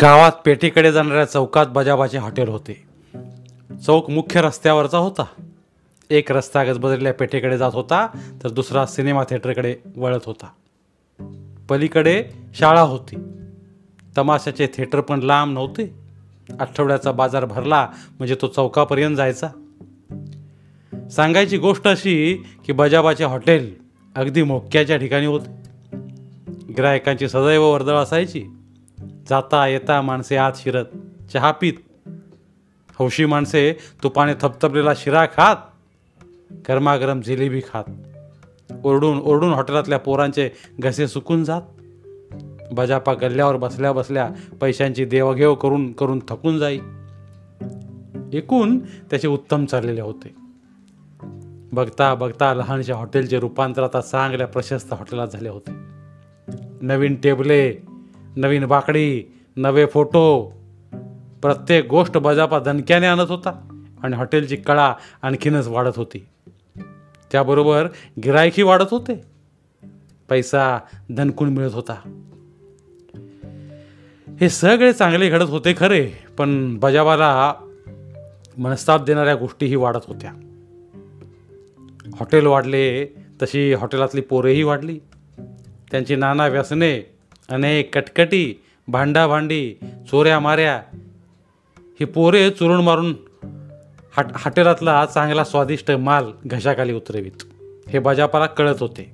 गावात पेठेकडे जाणाऱ्या चौकात बजाबाचे हॉटेल होते. चौक मुख्य रस्त्यावरचा होता. एक रस्ता गजबजलेल्या पेठेकडे जात होता तर दुसरा सिनेमा थिएटरकडे वळत होता. पलीकडे शाळा होती. तमाशाचे थिएटर पण लांब नव्हते. आठवड्याचा बाजार भरला म्हणजे तो चौकापर्यंत जायचा. सांगायची गोष्ट अशी की बजाबाचे हॉटेल अगदी मोक्याच्या ठिकाणी होते. गिरायकांची सदैव वर्दळ असायची. जाता येता माणसे आत शिरत. चहा पीत. हौशी माणसे तुपाने थपथपलेला शिरा खात. गरमागरम जिलेबी खात. ओरडून ओरडून हॉटेलातल्या पोरांचे घसे सुकून जात. बजापा गल्ल्यावर बसल्या बसल्या पैशांची देवघेव करून करून थकून जाई. एकूण त्याचे उत्तम चाललेले होते. बघता बघता लहानशा हॉटेलचे रूपांतर आता चांगल्या प्रशस्त हॉटेलात झाले होते. नवीन टेबले नवीन बाकडी नवे फोटो. प्रत्येक गोष्ट बजापा दणक्याने आणत होता आणि हॉटेलची कळा आणखीनच वाढत होती. त्याबरोबर गिरायकी वाढत होते. पैसा दणकून मिळत होता. हे सगळे चांगले घडत होते खरे पण बजाबाला मनस्ताप देणाऱ्या गोष्टीही वाढत होत्या. हॉटेल वाढले तशी हॉटेलातली पोरेही वाढली. त्यांची नाना व्यसने अनेक कटकटी भांडाभांडी चोऱ्या माऱ्या ही पोरे चुरून मारून हाट हॉटेलातला चांगला स्वादिष्ट माल घशाखाली उतरवीत. हे बजापाला कळत होते.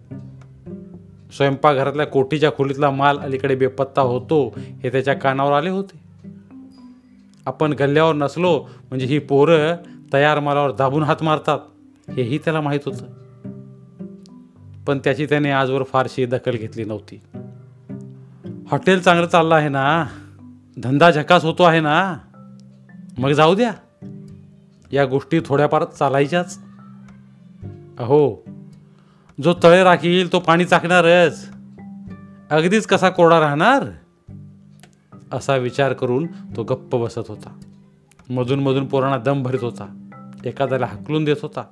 स्वयंपाकघरातल्या कोठीच्या खोलीतला माल अलीकडे बेपत्ता होतो हे त्याच्या कानावर आले होते. आपण गल्ल्यावर नसलो म्हणजे ही पोरं तयार मालावर दाबून हात मारतात हेही त्याला माहीत होतं. पण त्याची त्याने आजवर फारशी दखल घेतली नव्हती. हॉटेल चांगलं चाललं आहे ना धंदा झकास होतो आहे ना मग जाऊ द्या. या गोष्टी थोड्याफार चालायच्याच. अहो जो तळे राखील तो पाणी चाकणारच अगदीच कसा कोरडा राहणार? असा विचार करून तो गप्प बसत होता. मधून मधून पोरांना दम भरत होता. एखाद्याला हकलून देत होता.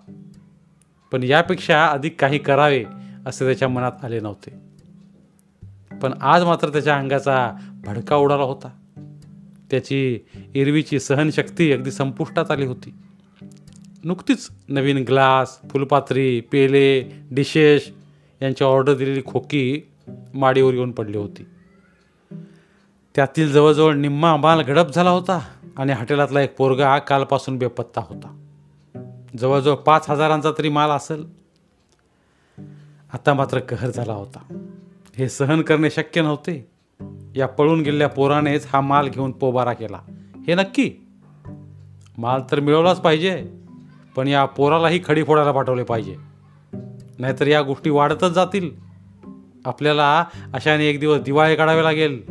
पण यापेक्षा अधिक काही करावे असे त्याच्या मनात आले नव्हते. पण आज मात्र त्याच्या अंगाचा भडका उडाला होता. त्याची एरवीची सहनशक्ती अगदी संपुष्टात आली होती. नुकतीच नवीन ग्लास फुलपात्री पेले डिशेश यांची ऑर्डर दिलेली खोकी माडीवर येऊन पडली होती. त्यातील जवळजवळ निम्मा माल गडप झाला होता आणि हॉटेलातला एक पोरगा कालपासून बेपत्ता होता. जवळजवळ पाच हजारांचा तरी माल असेल. आता मात्र कहर झाला होता. हे सहन करणे शक्य नव्हते. या पळून गेलेल्या पोरानेच हा माल घेऊन पोबारा केला. हे नक्की. माल तर मिळवलाच पाहिजे पण या पोरालाही खडी फोडायला पाठवले पाहिजे. नाहीतर या गोष्टी वाढतच जातील. आपल्याला अशाने एक दिवस दिवाळे काढावे लागेल.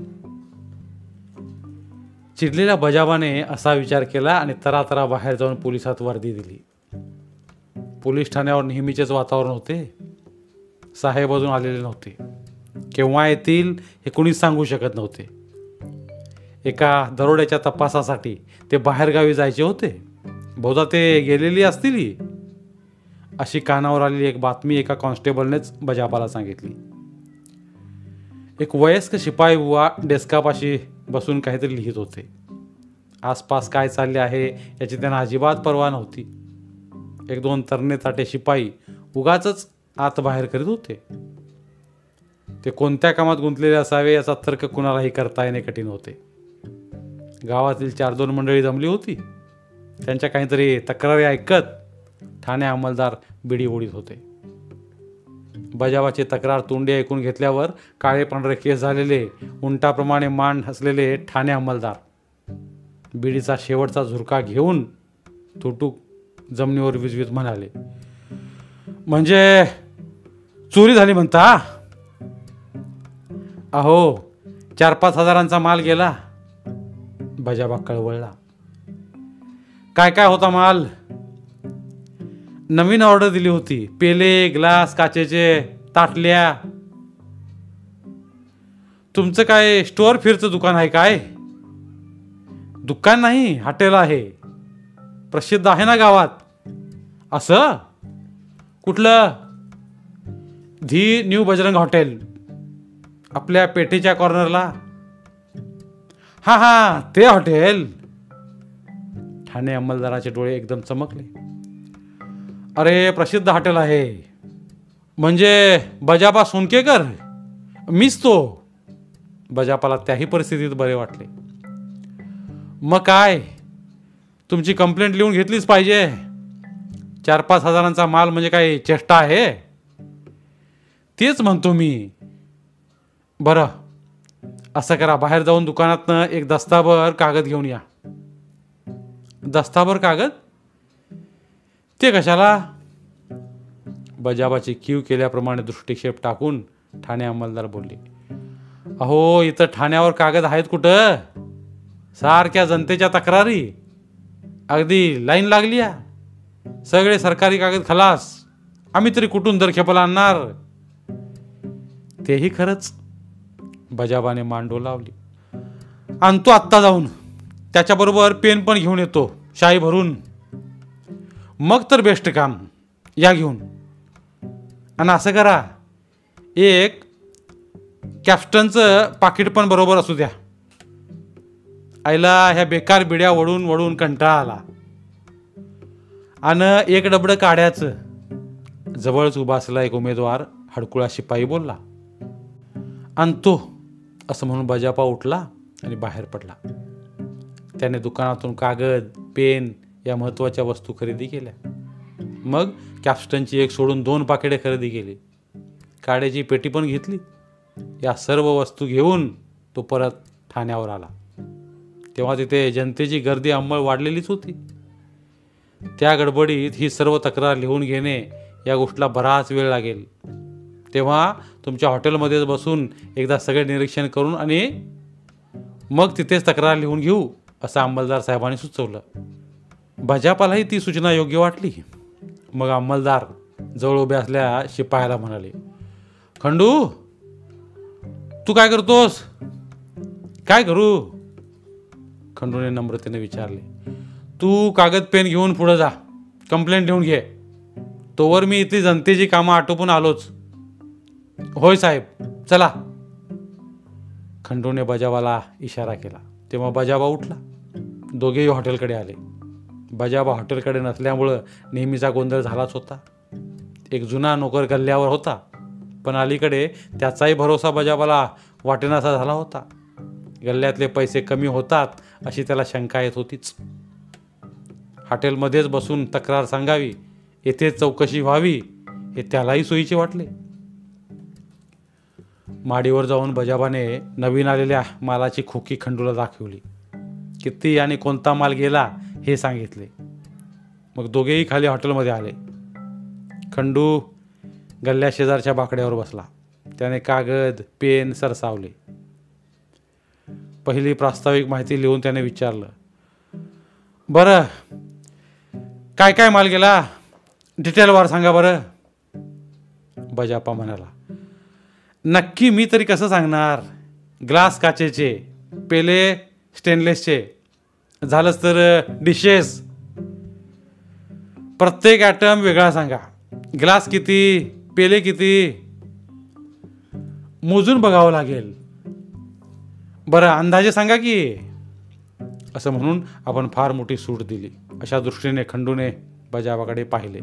चिडलेल्या बजाबाने असा विचार केला आणि तरातरा बाहेर जाऊन पोलिसात वर्दी दिली. पोलीस ठाण्यावर नेहमीचेच वातावरण होते. साहेब अजून आलेले नव्हते. केव्हा येतील हे कुणीच सांगू शकत नव्हते. एका दरोड्याच्या तपासासाठी ते बाहेरगावी जायचे होते. बहुधा ते गेलेली असतील अशी कानावर आलेली एक बातमी एका कॉन्स्टेबलनेच बजापाला सांगितली. एक वयस्क शिपाई बुवा डेस्कापाशी बसून काहीतरी लिहित होते. आसपास काय चालले आहे याची त्यांना अजिबात पर्वा नव्हती. एक दोन तरणे ताटे शिपाई उगाच आत बाहेर करीत होते. ते कोणत्या कामात गुंतलेले असावे याचा तर्क कुणालाही करता येणे कठीण होते. गावातील चार दोन मंडळी जमली होती. त्यांच्या काहीतरी तक्रारी ऐकत ठाणे अंमलदार बिडी ओढीत होते. बजावाची तक्रार तोंडी ऐकून घेतल्यावर काळे पांढरे केस झालेले उंटाप्रमाणे मान हसलेले ठाणे अंमलदार. बिडीचा शेवटचा झुरका घेऊन तुटूक जमिनीवर विजवीत म्हणाले म्हणजे चोरी झाली म्हणता? अहो चार पाच हजारांचा माल गेला. बजाबा कळवळला. काय काय होता माल? नवीन ऑर्डर दिली होती. पेले ग्लास काचेचे ताटल्या. तुमचं काय स्टोअर फिरचं दुकान आहे काय? दुकान नाही हॉटेल आहे. प्रसिद्ध आहे ना गावात? असं? कुठलं? धी न्यू बजरंग हॉटेल. आपल्या पेठेच्या कॉर्नरला. हा हा ते हॉटेल. ठाणे अंमलदाराचे डोळे एकदम चमकले. अरे प्रसिद्ध हॉटेल आहे. म्हणजे बजापा सोनकेकर? मीच तो. बजापाला त्याही परिस्थितीत बरे वाटले. मग काय? तुमची कंप्लेंट लिहून घेतलीच पाहिजे. चार पाच हजारांचा माल म्हणजे काही चेष्टा आहे? तेच म्हणतो मी. बरं. असं करा बाहेर जाऊन दुकानातनं एक दस्ताभर कागद घेऊन या. दस्ताभर कागद? ते कशाला? बजाबाची कीव केल्याप्रमाणे दृष्टिक्षेप टाकून ठाणे अंमलदार बोलले अहो इथं ठाण्यावर कागद आहेत कुठं? सारख्या जनतेच्या तक्रारी. अगदी लाईन लागली या. सगळे सरकारी कागद खलास. आम्ही तरी कुठून दर खेपाला आणणार? तेही खरंच बजाबाने मांडू लावली. आणतो आत्ता जाऊन. त्याच्याबरोबर पेन पण घेऊन येतो शाई भरून. मग तर बेस्ट काम. या घेऊन. आणि असं करा. एक कॅप्टनचं पाकिट पण बरोबर असू द्या. आईला ह्या बेकार बिड्या वडून वडून कंटाळा आला. आणि एक डबडं काढ्याचं. जवळच उभा असलेला एक उमेदवार हडकुळा शिपाई बोलला. आणतो. असं म्हणून बजापा उठला आणि बाहेर पडला. त्याने दुकानातून कागद पेन या महत्त्वाच्या वस्तू खरेदी केल्या. मग कॅप्स्टनची एक सोडून दोन पाकिटे खरेदी केली. काड्याची पेटी पण घेतली. या सर्व वस्तू घेऊन तो परत ठाण्यावर आला. तेव्हा तिथे जनतेची गर्दी अंमळ वाढलेलीच होती. त्या गडबडीत ही सर्व तक्रार लिहून घेणे या गोष्टीला बराच वेळ लागेल. तेव्हा तुमच्या हॉटेलमध्येच बसून एकदा सगळे निरीक्षण करून आणि मग तिथेच तक्रार लिहून घेऊ असं अंमलदार साहेबांनी सुचवलं. भाजपालाही ती सूचना योग्य वाटली. मग अंमलदार जवळ उभे असल्या शिपायाला म्हणाले खंडू तू काय करतोस? काय करू? खंडूने नम्रतेने विचारले तू कागद पेन घेऊन पुढं जा. कंप्लेंट लिहून घे. तोवर मी इथली जनतेची कामं आटोपून आलोच. होय साहेब चला. खंडूने बजावाला इशारा केला. तेव्हा बजाबा उठला. दोघेही हॉटेलकडे आले. बजाबा हॉटेलकडे नसल्यामुळं नेहमीचा गोंधळ झालाच होता. एक जुना नोकर गल्ल्यावर होता पण अलीकडे त्याचाही भरोसा बजाबाला वाटेनासा झाला होता. गल्ल्यातले पैसे कमी होतात अशी त्याला शंका येत होतीच. हॉटेलमध्येच बसून तक्रार सांगावी येथेच चौकशी व्हावी हे त्यालाही सोयीचे वाटले. माडीवर जाऊन बजाबाने नवीन आलेल्या मालाची खोकी खंडूला दाखवली. किती आणि कोणता माल गेला हे सांगितले. मग दोघेही खाली हॉटेलमध्ये आले. खंडू गल्ल्या शेजारच्या बाकड्यावर बसला. त्याने कागद पेन सरसावले. पहिली प्रास्ताविक माहिती लिहून त्याने विचारलं. बरं काय काय माल गेला? डिटेलवार सांगा बरं. बजापा म्हणाला. नक्की मी तरी कसं सांगणार? ग्लास काचेचे पेले स्टेनलेसचे. झालंच तर डिशेस प्रत्येक ॲटम वेगळा सांगा. ग्लास किती पेले किती? मोजून बघावं लागेल. बरं अंदाजे सांगा की. असं म्हणून आपण फार मोठी सूट दिली. अशा दृष्टीने खंडूने बजावाकडे पाहिले.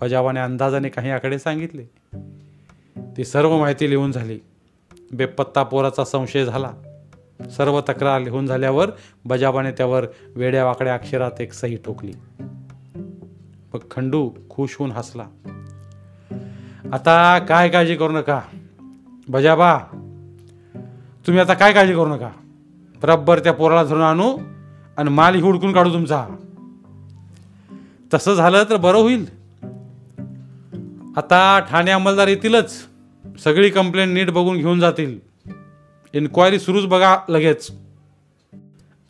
बजावाने अंदाजाने काही आकडे सांगितले. ती सर्व माहिती लिहून झाली. बेपत्ता पोराचा संशय झाला. सर्व तक्रार लिहून झाल्यावर बजाबाने त्यावर वेड्या वाकड्या अक्षरात एक सही ठोकली. मग खंडू खुश होऊन हसला. आता काय काळजी करू नका. बजाबा तुम्ही आता काय काळजी करू नका. रब्बर त्या पोराला धरून आणू आणि माल हुडकून काढू तुमचा. तसं झालं तर बरं होईल. आता ठाणे अंमलदार येतीलच. सगळी कंप्लेंट नीट बघून घेऊन जातील. इन्क्वायरी सुरूच बघा लगेच.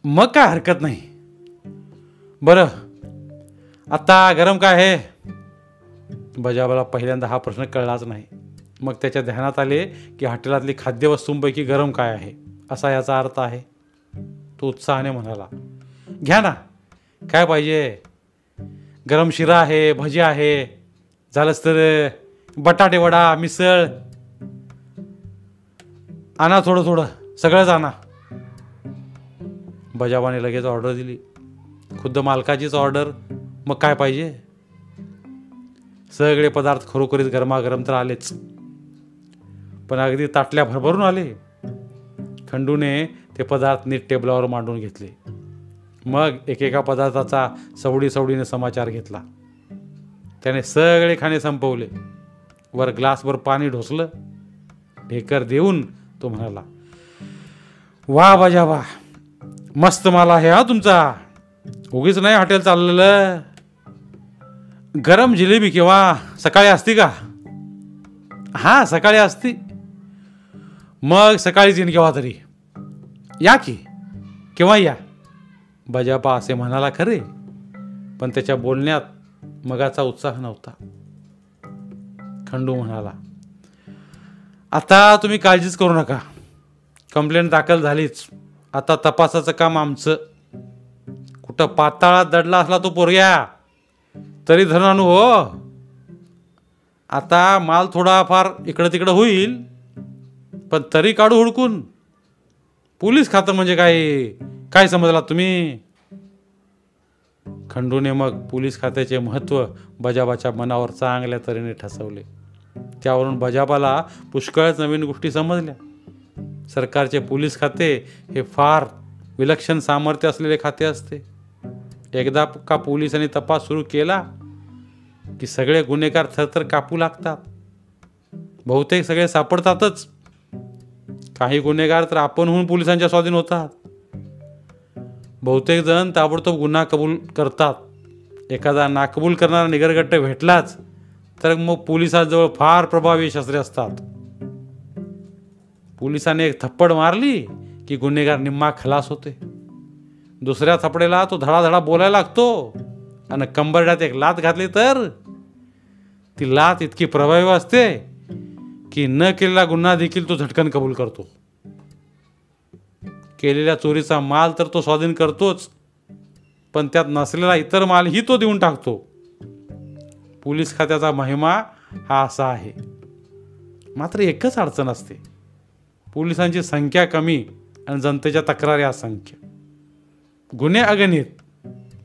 मग काय हरकत नाही. बरं. आत्ता गरम काय आहे? बजाबाला पहिल्यांदा हा प्रश्न कळलाच नाही. मग त्याच्या ध्यानात आले की हॉटेलातली खाद्यवस्तूंपैकी गरम काय आहे? असा याचा अर्थ आहे. तो उत्साहाने म्हणाला घ्या ना. काय पाहिजे? गरम शिरा आहे भजी आहे. झालंच तर बटाटे वडा मिसळ. आणा थोडं थोडं. सगळंच आणा. बजावाने लगेच ऑर्डर दिली. खुद्द मालकाचीच ऑर्डर मग काय पाहिजे? सगळे पदार्थ खरोखरीच गरमागरम तर आलेच. पण अगदी ताटल्या भरभरून आले. खंडूने ते पदार्थ नीट टेबलावर मांडून घेतले. मग एकेका पदार्थाचा सवडी सवडीने समाचार घेतला. त्याने सगळे खाणे संपवले. वर ग्लासभर पाणी ढोसलं ढेकर देऊन तो म्हणाला वा बाजा वा मस्त मला आहे हा तुमचा. उगीच नाही हॉटेल चाललेलं. गरम जिलेबी केव्हा? सकाळी असती का? हां सकाळी असती. मग सकाळीच येईन केव्हा तरी. या की केव्हा या. बजापा असे म्हणाला खरे पण त्याच्या बोलण्यात मगाचा उत्साह नव्हता. खंडू म्हणाला. आता तुम्ही काळजीच करू नका. कंप्लेंट दाखल झालीच. आता तपासाचं काम आमचं. कुठं पाताळात दडला असला तो पोरग्या. तरी धनानू हो. आता माल थोडाफार इकडं तिकडं होईल पण तरी काढू हुडकून. पोलीस खातं म्हणजे काय? काय समजला तुम्ही? खंडूने मग पोलीस खात्याचे महत्त्व बजाबाच्या मनावर चांगल्या तऱ्हेने ठसवले. त्यावरून भाजपाला पुष्कळच नवीन गोष्टी समजल्या. सरकारचे पोलीस खाते हे फार विलक्षण सामर्थ्य असलेले खाते असते. एकदा का पोलिसांनी तपास सुरू केला की सगळे गुन्हेगार थरथर कापू लागतात. बहुतेक सगळे सापडतातच. काही गुन्हेगार तर आपणहून पोलिसांच्या स्वाधीन होतात. बहुतेक जण ताबडतोब गुन्हा कबूल करतात. एखादा नाकबूल करणारा निगरगट्ट भेटलाच. तर मग पोलिसाजवळ फार प्रभावी शस्त्रे असतात. पोलिसाने एक थप्पड मारली की गुन्हेगार निम्मा खलास होते दुसऱ्या थपडेला तो धडाधडा बोलायला लागतो आणि कंबरड्यात एक लात घातली तर ती लात इतकी प्रभावी असते की न केलेला गुन्हा देखील तो झटकन कबूल करतो. केलेल्या चोरीचा माल तर तो स्वाधीन करतोच पण त्यात नसलेला इतर मालही तो देऊन टाकतो. पोलीस खात्याचा महिमा हा असा आहे. मात्र एकच अडचण असते. पोलिसांची संख्या कमी आणि जनतेच्या तक्रारी असंख्य. गुन्हे अगणित.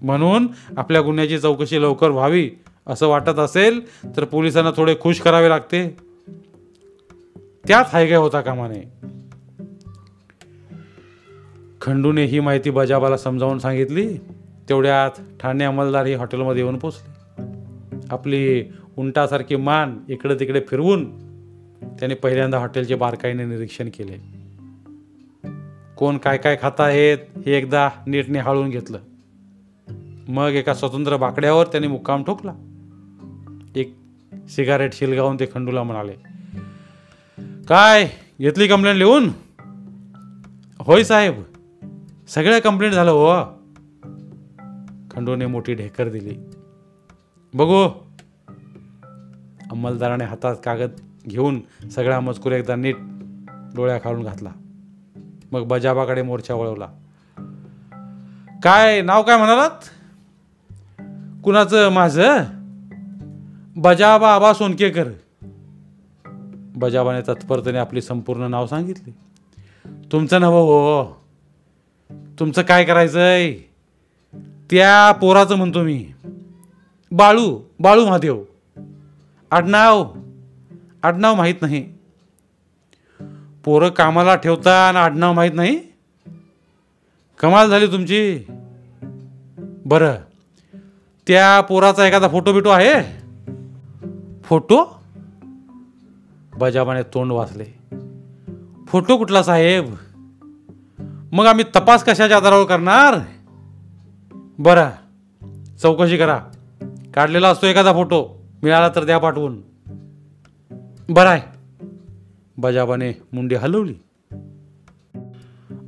म्हणून आपल्या गुन्ह्याची चौकशी लवकर व्हावी असं वाटत असेल तर पोलिसांना थोडे खुश करावे लागते. त्यात हाय काय होता कामा नये. खंडूने ही माहिती बजाबाला समजावून सांगितली. तेवढ्यात ठाणे अंमलदार ही हॉटेलमध्ये येऊन पोचले आपली उंटासारखी मान इकडे तिकडे फिरवून त्याने पहिल्यांदा हॉटेलचे बारकाईने निरीक्षण केले. कोण काय काय खात आहेत हे एकदा नीट निहाळून घेतलं. मग एका स्वतंत्र बाकड्यावर त्याने मुक्काम ठोकला. एक सिगारेट शिलगावून ते खंडूला म्हणाले काय घेतली कंप्लेंट लिहून? होय साहेब सगळ्या कंप्लेंट झालं हो. खंडूने मोठी ढेकर दिली. बघू. अंमलदाराने हातात कागद घेऊन सगळा मजकूर एकदा नीट डोळ्या खालून घातला. मग बजाबाकडे मोर्चा वळवला. काय नाव काय म्हणालात? कुणाचं माझं? बजाबा आबा सोनकेकर. बजाबाने तत्परतेने आपली संपूर्ण नाव सांगितले. तुमचं नाव हो. तुमचं काय करायचंय? त्या पोराचं म्हणतो मी. बाळू बाळू महादेव. आडनाव आडनाव माहीत नाही. पोरं कामाला ठेवता आणि आडनाव माहीत नाही. कमाल झाली तुमची. बरं. त्या पोराचा एखादा फोटो बिटो आहे? फोटो? बजाबाने तोंड वाचले फोटो कुठला साहेब? मग आम्ही तपास कशाच्या आधारावर करणार? बरं. चौकशी करा. काढलेला असतो एखादा फोटो. मिळाला तर द्या पाठवून. बरं आहे. बजाबाने मुंडी हलवली.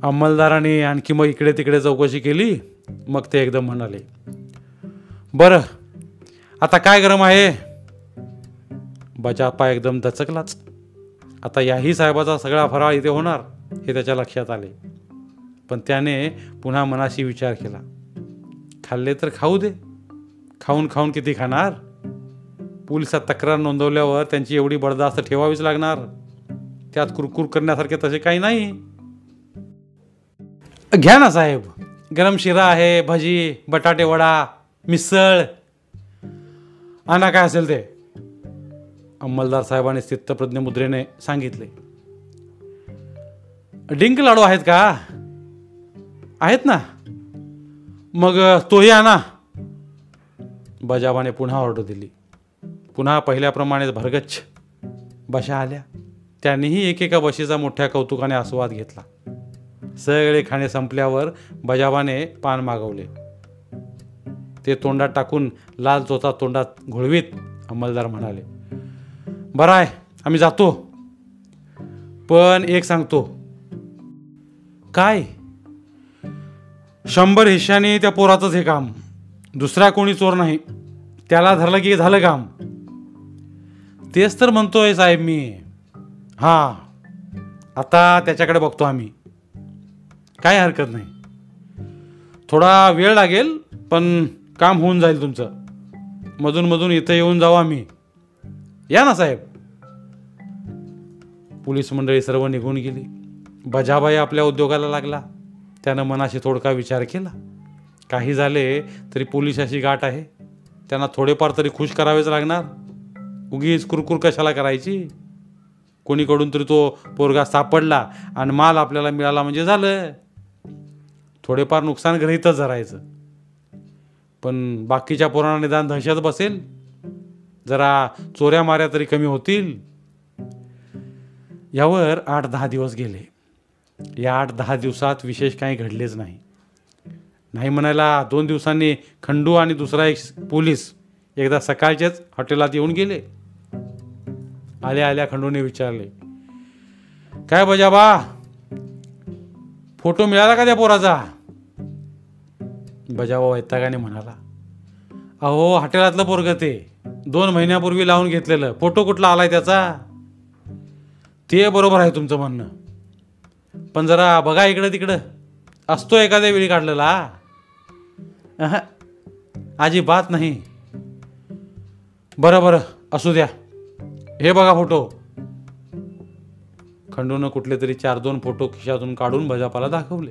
अंमलदाराने आणखी मग इकडे तिकडे चौकशी केली. मग ते एकदम म्हणाले बरं आता काय गरम आहे? बजापा एकदम दचकलाच. आता याही साहेबाचा सगळा फराळ इथे होणार हे त्याच्या लक्षात आले. पण त्याने पुन्हा मनाशी विचार केला खाल्ले तर खाऊ दे. खाऊन खाऊन किती खाणार? पोलिसात तक्रार नोंदवल्यावर त्यांची एवढी बडदास्त ठेवावीच लागणार. त्यात कुरकुर करण्यासारखे तसे काही नाही. घ्या ना साहेब. गरम शिरा आहे भजी बटाटे वडा मिसळ. आणा काय असेल ते. अंमलदार साहेबांनी स्थितप्रज्ञ मुद्रेने सांगितले. डिंक लाडू आहेत का? आहेत ना. मग तोही आणा. बजावाने पुन्हा ऑर्डर दिली. पुन्हा पहिल्याप्रमाणेच भरगच्छ. बशा आल्या. त्यांनीही एकेका बशीचा मोठ्या कौतुकाने आस्वाद घेतला. सगळे खाणे संपल्यावर बजावाने पान मागवले. ते तोंडात टाकून लाल चोथा तोंडात घोळवीत अंमलदार म्हणाले बरं आहे आम्ही जातो. पण एक सांगतो. काय? शंभर हिश्याने त्या पोराचंच हे काम. दुसरा कोणी चोर नाही. त्याला धरलं की झालं काम. तेच तर म्हणतोय साहेब मी. हां आता त्याच्याकडे बघतो आम्ही. काय हरकत नाही. थोडा वेळ लागेल पण काम होऊन जाईल तुमचं. मधून मधून इथं येऊन जाऊ आम्ही. या ना साहेब. पोलीस मंडळी सर्व निघून गेली. बजाबाई आपल्या उद्योगाला लागला. त्यानं मनाशी थोडका विचार केला. काही झाले तरी पोलिसाशी गाठ आहे. त्यांना थोडेफार तरी खुश करावेच लागणार. उगीच कुरकुर कशाला करायची? कोणीकडून तरी तो पोरगा सापडला आणि माल आपल्याला मिळाला म्हणजे झालं. थोडेफार नुकसान ग्रहितच धरायचं. पण बाकीच्या पोरांना निदान दहशत बसेल. जरा चोऱ्या माऱ्या तरी कमी होतील. यावर आठ दहा दिवस गेले. या आठ दहा दिवसात विशेष काही घडलेच नाही. नाही म्हणायला दोन दिवसांनी खंडू आणि दुसरा एक पोलीस एकदा सकाळचेच हॉटेलात येऊन गेले. आल्या आल्या खंडूने विचारले काय बजाबा फोटो मिळाला का त्या पोराचा? बजावा वैतागाने म्हणाला अहो हॉटेलातलं पोरग ते. दोन महिन्यापूर्वी लावून घेतलेलं. फोटो कुठला आलाय त्याचा? ते बरोबर आहे तुमचं म्हणणं. पण जरा बघा इकडं तिकडं. असतो एखाद्या वेळी काढलेला अजिबात नाही. बरं बरं असू द्या. हे बघा फोटो. खंडूनं कुठले तरी चार दोन फोटो खिशातून काढून भजापाला दाखवले.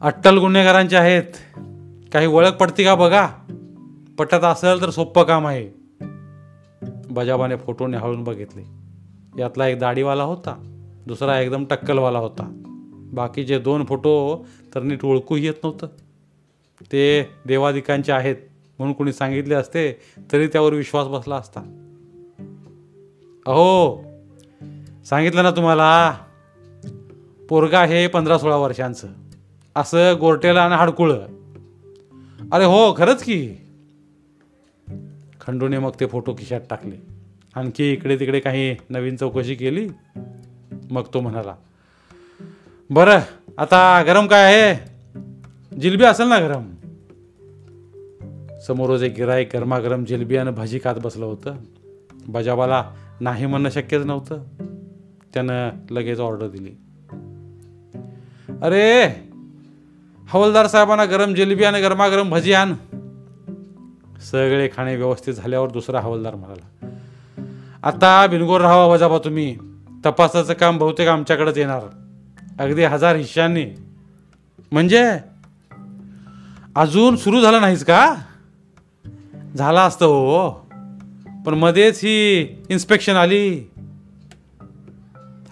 अट्टल गुन्हेगारांचे आहेत. काही ओळख पडते का बघा? पटत असेल तर सोपं काम आहे. बजाबाने फोटो निहाळून बघितले. यातला एक दाढीवाला होता. दुसरा एकदम टक्कलवाला होता. बाकीचे दोन फोटो तर नीट ओळखूही येत नव्हतं. ते देवादिकांचे आहेत म्हणून कोणी सांगितले असते तरी त्यावर विश्वास बसला असता. अहो सांगितलं ना तुम्हाला पोरगा हे पंधरा सोळा वर्षांचं. असं गोरटेला आणि हाडकुळं. अरे हो खरंच की. खंडूने मग ते फोटो खिशात टाकले. आणखी इकडे तिकडे काही नवीन चौकशी केली? मग तो म्हणाला बरं आता गरम काय आहे? जिलबी असेल ना गरम? समोरच एक गिराय गरमागरम जिलबी आणि भाजी खात बसलं होतं. बजाबाला नाही म्हणणं शक्यच नव्हतं. त्यानं लगेच ऑर्डर दिली. अरे हवलदार साहेबांना गरम जिलबी आणि गरमागरम भजी आण. सगळे खाणे व्यवस्थित झाल्यावर दुसरा हवलदार म्हणाला आता बिनगोर राहावा बजाबा तुम्ही. तपासाचं काम बहुतेक आमच्याकडेच येणार. अगदी हजार हिश्श्यांनी. म्हणजे? अजून सुरू झालं नाहीच का? झाला असतं हो. पण मध्येच ही इन्स्पेक्शन आली.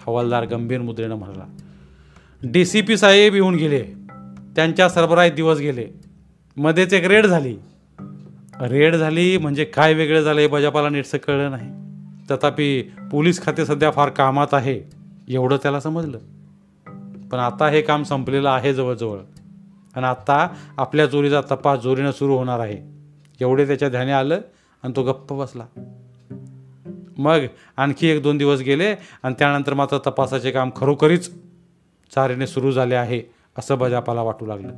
हवालदार गंभीर मुद्रेनं म्हणाला डी सी पी साहेब येऊन गेले. त्यांच्या सरबराईत दिवस गेले. मध्येच एक रेड झाली. रेड झाली म्हणजे काय वेगळं झालं हे बजापाला नीटसं कळलं नाही. तथापि पोलीस खाते सध्या फार कामात आहे एवढं त्याला समजलं. पण आता हे काम संपलेलं आहे जवळजवळ. आणि आता आपल्या चोरीचा तपास जोरीनं सुरू होणार आहे. एवढे त्याच्या ध्याने आलं आणि तो गप्प बसला. मग आणखी एक दोन दिवस गेले आणि त्यानंतर मात्र तपासाचे काम खरोखरीच चारीने सुरू झाले आहे असं बजापाला वाटू लागलं.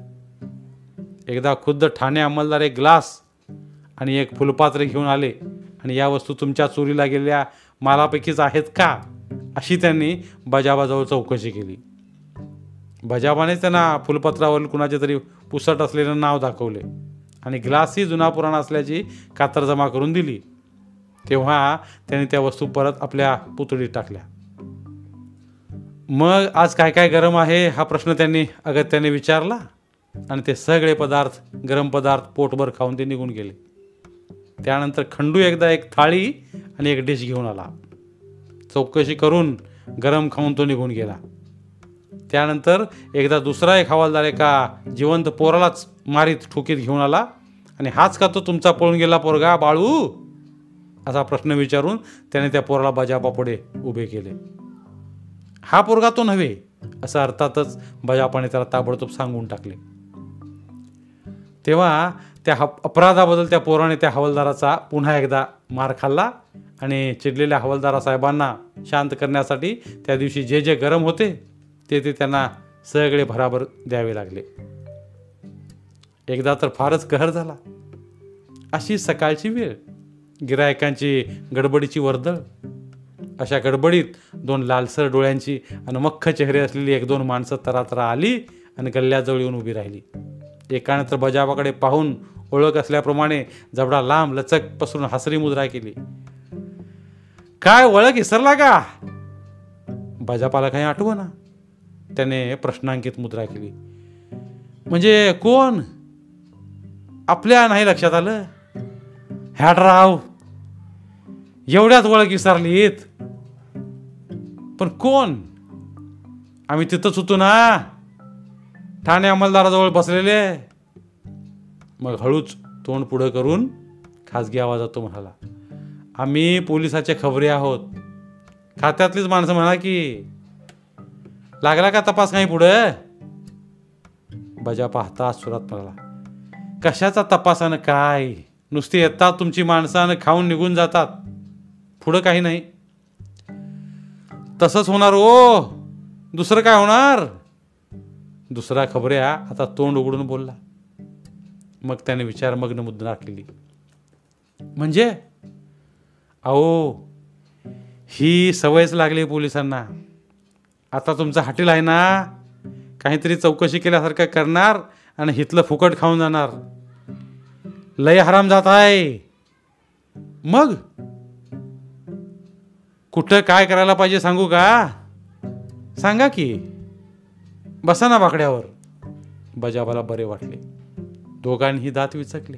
एकदा खुद्द ठाणे अंमलदार एक ग्लास आणि एक फुलपात्र घेऊन आले आणि या वस्तू तुमच्या चोरीला गेलेल्या मालापैकीच आहेत का? अशी त्यांनी बजाबाजवळ चौकशी केली. बजाबानेच त्यांना फुलपत्रावरील कुणाचे तरी पुसट असलेलं नाव दाखवले. आणि ग्लासही जुना पुराणा असल्याची कातर जमा करून दिली. तेव्हा त्यांनी त्या वस्तू परत आपल्या पुतळीत टाकल्या. मग आज काय काय गरम आहे हा प्रश्न त्यांनी अगत्याने विचारला आणि ते सगळे पदार्थ गरम पदार्थ पोटभर खाऊन ते निघून गेले. त्यानंतर खंडू एकदा एक थाळी आणि एक डिश घेऊन आला. चौकशी करून गरम खाऊन तो निघून गेला. त्यानंतर एकदा दुसरा एक हवालदार एका जिवंत पोरालाच मारीत ठोकीत घेऊन आला. आणि हाच का तो तुमचा पळून गेला पोरगा बाळू? असा प्रश्न विचारून त्याने त्या पोराला बजापापुढे उभे केले. हा पोरगा तो नव्हे असं अर्थातच बजापाने त्याला ताबडतोब सांगून टाकले. तेव्हा त्या ह अपराधाबद्दल त्या पोराने त्या हवालदाराचा पुन्हा एकदा मार खाल्ला आणि चिडलेल्या हवालदारा साहेबांना शांत करण्यासाठी त्या दिवशी जे जे गरम होते ते ते त्यांना सगळे भराभर द्यावे लागले. एकदा तर फारच कहर झाला. अशी सकाळची वेळ गिरायकांची गडबडीची वर्दळ अशा गडबडीत दोन लालसर डोळ्यांची आणि मख्ख चेहरे असलेली एक दोन माणसं तरातरा आली आणि गल्ल्याजवळ येऊन उभी राहिली. एकाने तर बजावाकडे पाहून ओळख असल्याप्रमाणे जबडा लांब लचक पसरून हसरी मुद्रा केली. काय ओळख इसरला का? बजापाला काही आठवना. त्याने प्रश्नांकित मुद्रा केली. म्हणजे कोण? आपल्या नाही लक्षात आलं? हॅडराव एवढ्याच ओळख विसरलीत. पण कोण? आम्ही तिथंच होतो ना. ठाणे अंमलदाराजवळ बसलेले. मग हळूच तोंड पुढं करून खाजगी आवाजात तो म्हणाला आम्ही पोलिसाचे खबरी आहोत. खात्यातलीच माणसं म्हणा की लागला का तपास नाही पुढं? बजा पाहता सुरात म्हणाला कशाचा तपासानं काय? नुसती येतात तुमची माणसानं खाऊन निघून जातात. पुढं काही नाही. तसंच होणार ओ दुसरं काय होणार? दुसरा खबऱ्या आता तोंड उघडून बोलला. मग त्याने विचारमग्न मुद्दा राखलेली. म्हणजे? अहो ही सवयच लागली पोलिसांना. आता तुमचं हॉटेल आहे ना काहीतरी चौकशी केल्यासारखं करणार आणि हिथलं फुकट खाऊन जाणार. लय हराम जात आहे. मग? कुठं काय करायला पाहिजे सांगू का? सांगा की. बसा ना बाकड्यावर. बजाबाला बरे वाटले. दोघांनी दात विचकले.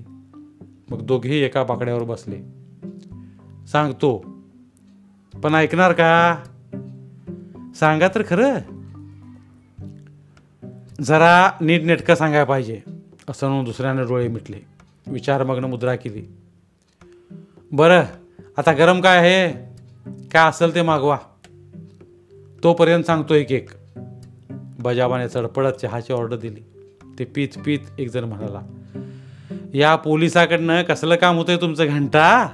मग दोघेही एका बाकड्यावर बसले. सांगतो. पण ऐकणार का? सांगा तर खरं. जरा नीटनेटकं सांगायला पाहिजे. असं म्हणून दुसऱ्यानं डोळे मिटले. विचारमग्न मुद्रा केली. बरं आता गरम काय आहे? काय असेल ते मागवा. तोपर्यंत सांगतो एक एक. बजाबाने चडपडत चहाची ऑर्डर दिली. ते पीत पीत एकजण म्हणाला या पोलिसाकडनं कसलं काम होतंय तुमचं घंटा?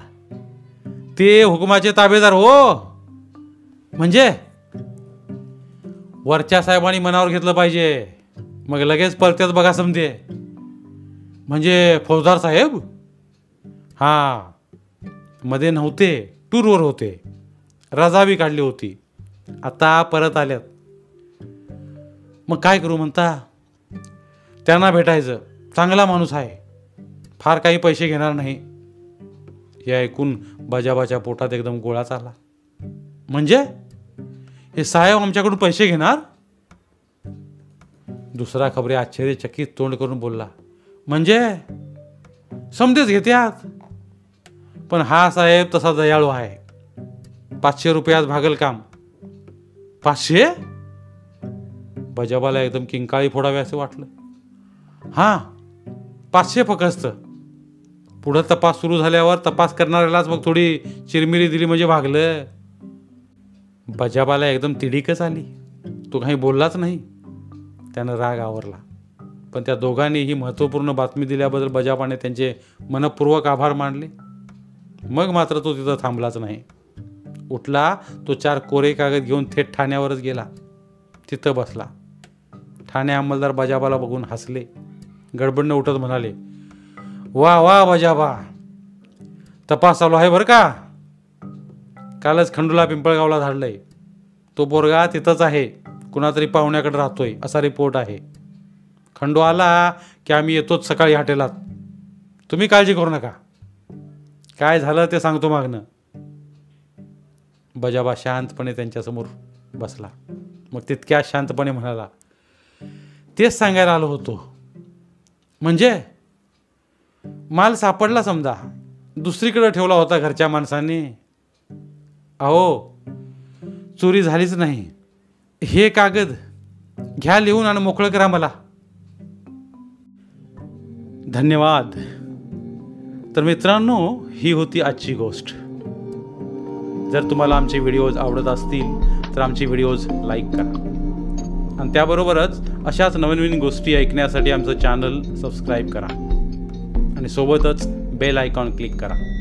ते हुकुमाचे ताबेदार हो. म्हणजे? वरच्या साहेबांनी मनावर घेतलं पाहिजे. मग लगेच परत्याच बघा समजे. म्हणजे फौजदार साहेब? हां. मध्ये नव्हते टूरवर होते. रजावी काढली होती. आता परत आल्यात. मग काय करू म्हणता? त्यांना भेटायचं. चांगला माणूस आहे. फार काही पैसे घेणार नाही. हे ऐकून बजाबाच्या पोटात एकदम गोळाच आला म्हणजे? हे साहेब आमच्याकडून पैसे घेणार? दुसरा खबरे आश्चर्यचकित तोंड करून बोलला. म्हणजे? समजेच घेत्यात. पण हा साहेब तसा दयाळू आहे. पाचशे रुपयात भागल काम. पाचशे? बजाबाला एकदम किंकाळी फोडावे असं वाटलं. हां पाचशे फकस्त. पुढं तपास सुरू झाल्यावर तपास करणाऱ्यालाच मग थोडी चिरमिरी दिली म्हणजे भागलं. बजाबाला एकदम तिडीकच आली. तो काही बोललाच नाही. त्यानं राग आवरला. पण त्या दोघांनी ही महत्त्वपूर्ण बातमी दिल्याबद्दल बजाबाने त्यांचे मनपूर्वक आभार मानले. मग मात्र तो तिथं थांबलाच नाही. उठला तो चार कोरे कागद घेऊन थेट ठाण्यावरच गेला. तिथं बसला. ठाणे अंमलदार बजाबाला बघून हसले. गडबडनं उठत म्हणाले वा वा बजाबा. तपास चालू आहे बरं का? कालच खंडूला पिंपळगावला धाडलंय. तो बोरगा तिथंच आहे. कुणातरी पाहुण्याकडे राहतोय असा रिपोर्ट आहे. खंडू आला की आम्ही येतोच सकाळी हॉटेलात. तुम्ही काळजी करू नका. काय झालं ते सांगतो मागणं बजाबा शांतपणे त्यांच्यासमोर बसला. मग तितक्या शांतपणे म्हणाला तेच सांगायला आलो होतो. म्हणजे? माल सापडला समजा. दुसरीकडे ठेवला होता घरच्या माणसांनी. अहो चोरी झालीच नाही. हे कागद घ्या लिहून आणि मोकळं करा मला. धन्यवाद. तर मित्रांनो ही होती आजची गोष्ट. जर तुम्हाला आमचे व्हिडिओज आवडत असतील तर आमचे व्हिडिओज लाईक करा. आणि त्याबरोबरच अशाच नवीन नवीन गोष्टी ऐकण्यासाठी आमचं चॅनल सबस्क्राईब करा. आणि सोबतच बेल आयकॉन क्लिक करा.